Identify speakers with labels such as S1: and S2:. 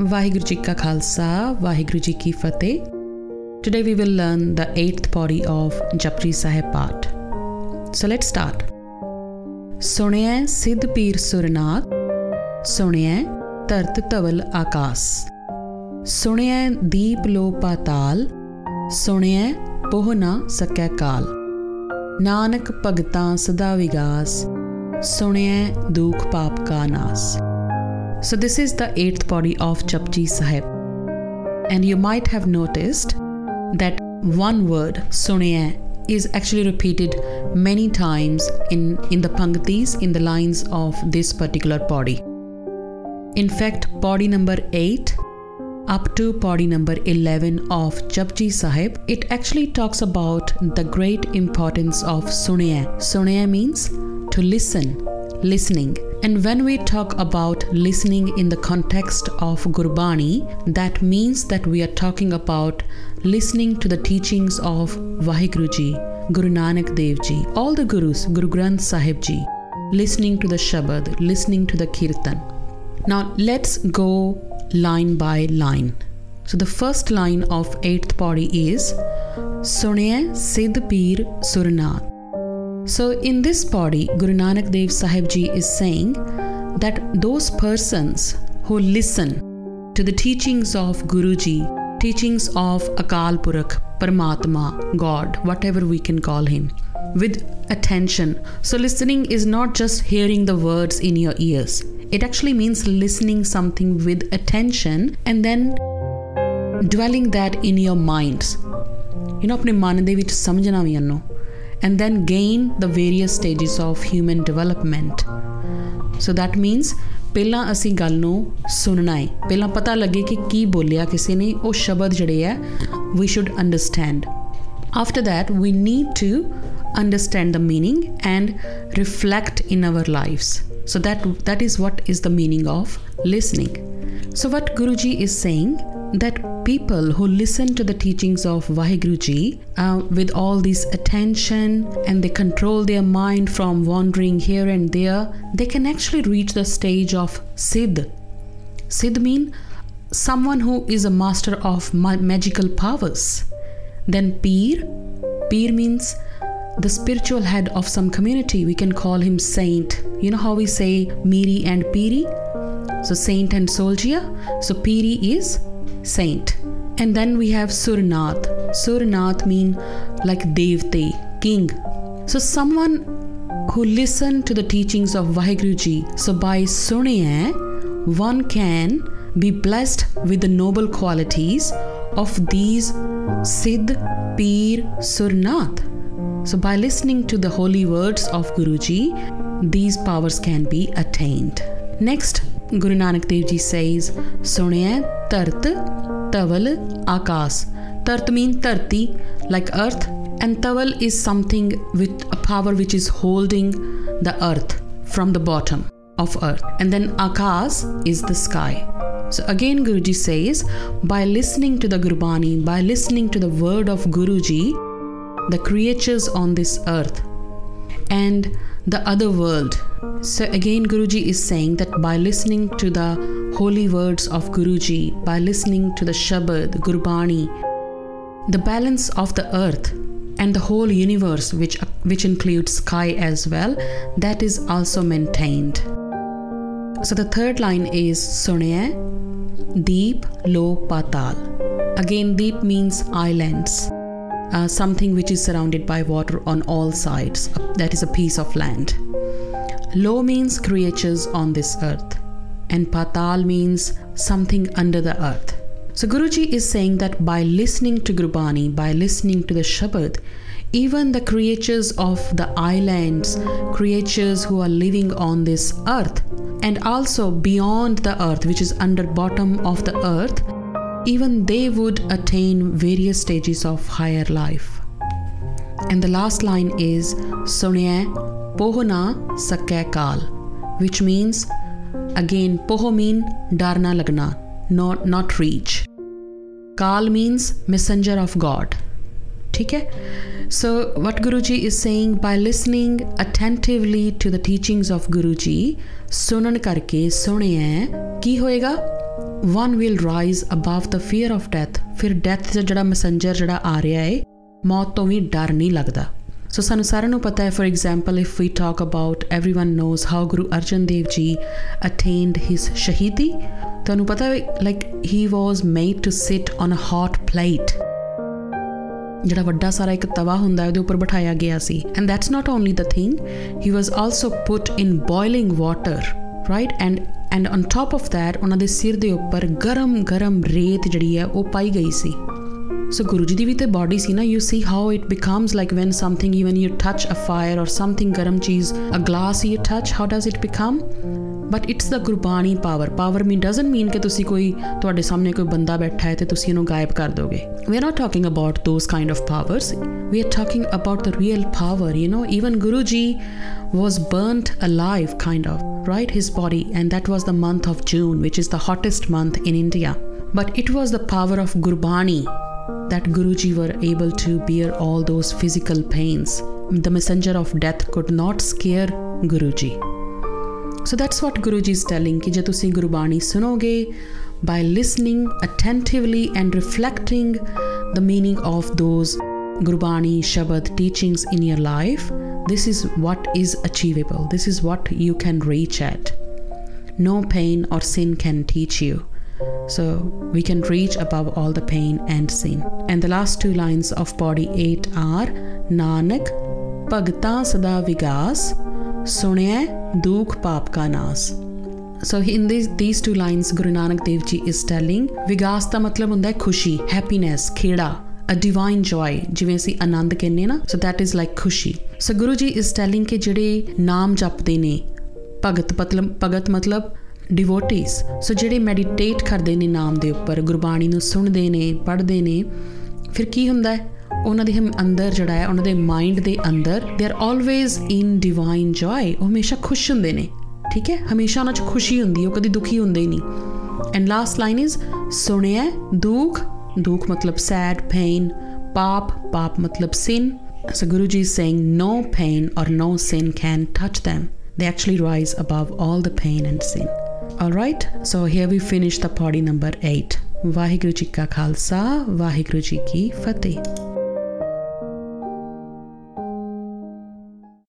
S1: ਵਾਹਿਗੁਰੂ ਜੀ ਕਾ ਖਾਲਸਾ, ਵਾਹਿਗੁਰੂ ਜੀ ਕੀ ਫਤਿਹ Today we will learn the eighth body of Japji Sahib part. So let's start. ਸੁਣਿਐ ਸਿੱਧ ਪੀਰ ਸੁਰਨਾਥ ਸੁਣਿਐ ਧਰਤ ਧਵਲ ਆਕਾਸ ਸੁਣਿਐ ਦੀਪ ਲੋ ਪਾਤਾਲ ਸੁਣਿਐ ਪੋਹ ਨਾ ਸਕੈ ਕਾਲ ਨਾਨਕ ਭਗਤਾਂ ਸਦਾ ਵਿਗਾਸ ਸੁਣਿਐ ਦੁਖ ਪਾਪ ਕਾ ਨਾਸ So this is the eighth body of Japji Sahib. And you might have noticed that one word, Sunaya, is actually repeated many times in, in the Panktis, in the lines of this particular body. In fact, body number 8 up to body number 11 of Japji Sahib, it actually talks about the great importance of Sunaya. Sunaya means to listen, listening. And when we talk about listening in the context of Gurbani, that means that we are talking about listening to the teachings of Vaheguru Guru Nanak Dev Ji, all the Gurus, Guru Granth Sahib Ji, listening to the Shabad, listening to the Kirtan. Now let's go line by line. So the first line of eighth body is Sunye Siddh Peer Surnath. So, in this body, Guru Nanak Dev Sahib Ji is saying that those persons who listen to the teachings of Guruji, teachings of Akal Purakh, Paramatma, God, whatever we can call him, with attention. So, listening is not just hearing the words in your ears, it actually means listening something with attention and then dwelling that in your minds. You know, and then gain the various stages of human development. So that means ਪਹਿਲਾਂ ਅਸੀਂ ਗੱਲ ਨੂੰ ਸੁਣਨਾ ਹੈ ਪਹਿਲਾਂ ਪਤਾ ਲੱਗੇ ਕਿ ਕੀ ਬੋਲਿਆ ਕਿਸੇ ਨੇ ਉਹ ਸ਼ਬਦ ਜਿਹੜੇ ਆ we should understand after that we need to understand the meaning and reflect in our lives so that that is what is the meaning of listening so what guruji is saying that people who listen to the teachings of Vaheguruji uh, with all this attention and they control their mind from wandering here and there, they can actually reach the stage of Siddh. Siddh mean someone who is a master of ma- magical powers. Then Peer, Peer means the spiritual head of some community. We can call him saint. You know how we say Miri and Piri? So saint and soldier. So Piri is saint. And then we have Surnath. Surnath mean like Devte, king. So someone who listened to the teachings of Vaheguruji. So by Sunye, one can be blessed with the noble qualities of these Siddh, Peer, Surnath. So by listening to the holy words of Guruji, these powers can be attained. Next, Guru Nanak Dev Ji says, Sunye Tart Taval Akas. Tart means Tarti, like earth, and Taval is something with a power which is holding the earth from the bottom of earth. And then Akas is the sky. So again, Guruji says, by listening to the Gurbani, by listening to the word of Guruji, the creatures on this earth and the other world. So again, Guruji is saying that by listening to the holy words of Guruji, by listening to the Shabad, Gurbani, the balance of the earth and the whole universe, which which includes sky as well, that is also maintained. So the third line is Sunye, Deep, Lo, Patal. Again, deep means islands. Uh, something which is surrounded by water on all sides. That is a piece of land. Lo means creatures on this earth, and Patal means something under the earth. So, Guruji is saying that by listening to Gurbani, by listening to the Shabad, even the creatures of the islands, creatures who are living on this earth, and also beyond the earth, which is under bottom of the earth, even they would attain various stages of higher life. And the last line is Sunye Pohona Sakke Kal, which means again Poho mean Darna Lagna, not, not reach. Kal means messenger of God. Okay? So, what Guruji is saying by listening attentively to the teachings of Guruji, ਸੁਣਨ ਕਰਕੇ ਸੁਣਿਆ ਕੀ ਹੋਏਗਾ one will rise above the fear of death ਫਿਰ death ਜਿਹੜਾ messenger ਜਿਹੜਾ ਆ ਰਿਹਾ ਹੈ ਮੌਤ ਤੋਂ ਵੀ ਡਰ ਨਹੀਂ ਲੱਗਦਾ ਸੋ ਸਾਨੂੰ ਸਾਰਿਆਂ ਨੂੰ ਪਤਾ ਹੈ for example if we talk about everyone knows how Guru Arjan Dev ji attained his ਸ਼ਹੀਦੀ ਤੁਹਾਨੂੰ ਪਤਾ ਹੈ like he was made to sit on a hot plate ਜਿਹੜਾ ਵੱਡਾ ਸਾਰਾ ਇੱਕ ਤਵਾ ਹੁੰਦਾ ਉਹਦੇ ਉੱਪਰ ਬਿਠਾਇਆ ਗਿਆ ਸੀ। And that's not only the thing he was also put in boiling water right and and on top of that ਉਹਨਾਂ ਦੇ ਸਿਰ ਦੇ ਉੱਪਰ ਗਰਮ ਗਰਮ ਰੇਤ ਜਿਹੜੀ ਹੈ, ਉਹ ਪਾਈ ਗਈ ਸੀ। So Guruji ਦੀ ਵੀ ਤੇ ਬਾਡੀ ਸੀ ਨਾ, you see how it becomes like when something, even you touch a fire or something garam cheese a glass you touch, how does it become? But it's the Gurbani power power mean doesn't mean ਕਿ ਤੁਸੀਂ ਕੋਈ ਤੁਹਾਡੇ ਸਾਹਮਣੇ ਕੋਈ ਬੰਦਾ ਬੈਠਾ ਹੈ ਤੇ ਤੁਸੀਂ ਇਹਨੂੰ ਗਾਇਬ ਕਰ ਦੋਗੇ we are not talking about those kind of powers we are talking about the real power you know even guruji was burnt alive kind of right his body and that was the month of june which is the hottest month in india but it was the power of gurbani that Guruji were able to bear all those physical pains. The messenger of death could not scare Guruji. So that's what Guruji is telling कि जब तुसी गुरबाणी सुनोगे by listening attentively and reflecting the meaning of those Gurbani Shabad teachings in your life, this is what is achievable. This is what you can reach at. No pain or sin can teach you. So we can reach above all the pain and sin. And the last two lines of Body 8 are Nanak Bhagta Sada Vigas ਸੁਣਿਐ ਦੁਖ ਪਾਪ ਕਾ ਨਾਸ। So in these these two lines Guru Nanak Dev ji is telling ਵਿਗਾਸ ਦਾ ਮਤਲਬ ਹੁੰਦਾ ਹੈ ਖੁਸ਼ੀ ਹੈਪੀਨੈਸ ਖੇੜਾ ਅ ਡਿਵਾਈਨ ਜੋਏ ਜਿਵੇਂ ਅਸੀਂ ਆਨੰਦ ਕਹਿੰਨੇ ਨਾ ਸੋ ਥੈਟ ਇਜ਼ ਲਾਈਕ ਖੁਸ਼ੀ। ਸੋ ਗੁਰੂ ਜੀ ਇਸ ਟੈਲਿੰਗ ਕਿ ਜਿਹੜੇ ਨਾਮ ਜਪਦੇ ਨੇ, ਭਗਤ ਮਤਲਬ ਭਗਤ ਮਤਲਬ ਡਿਵੋਟਿਸ ਸੋ ਜਿਹੜੇ ਮੈਡੀਟੇਟ ਕਰਦੇ ਨੇ ਨਾਮ ਦੇ ਉੱਪਰ, ਗੁਰਬਾਣੀ ਨੂੰ ਸੁਣਦੇ ਨੇ, ਪੜ੍ਹਦੇ ਨੇ, ਫਿਰ ਕੀ ਹੁੰਦਾ ਹੈ? ਉਹਨਾਂ ਦੇ ਅੰਦਰ ਜਿਹੜਾ ਹੈ ਉਹਨਾਂ ਦੇ ਮਾਈਂਡ ਦੇ ਅੰਦਰ they are always in divine joy ਉਹ ਹਮੇਸ਼ਾ ਖੁਸ਼ ਹੁੰਦੇ ਨੇ ਠੀਕ ਹੈ ਹਮੇਸ਼ਾ ਉਹਨਾਂ 'ਚ ਖੁਸ਼ੀ ਹੁੰਦੀ ਹੈ ਉਹ ਕਦੀ ਦੁਖੀ ਹੁੰਦੇ ਹੀ ਨਹੀਂ ਐਂਡ ਲਾਸਟ ਲਾਈਨ ਇਜ਼ ਸੁਣਿਆ ਦੁੱਖ ਦੁੱਖ ਮਤਲਬ ਸੈਡ ਪੇਨ ਪਾਪ ਪਾਪ ਮਤਲਬ sin so guruji is saying no pain or no sin can touch them they actually rise above all the pain and sin Alright, so here we finish the party number 8. Waheguru ji ਕਾ ਖਾਲਸਾ ਵਾਹਿਗੁਰੂ ਜੀ ਕੀ ਫਤਿਹ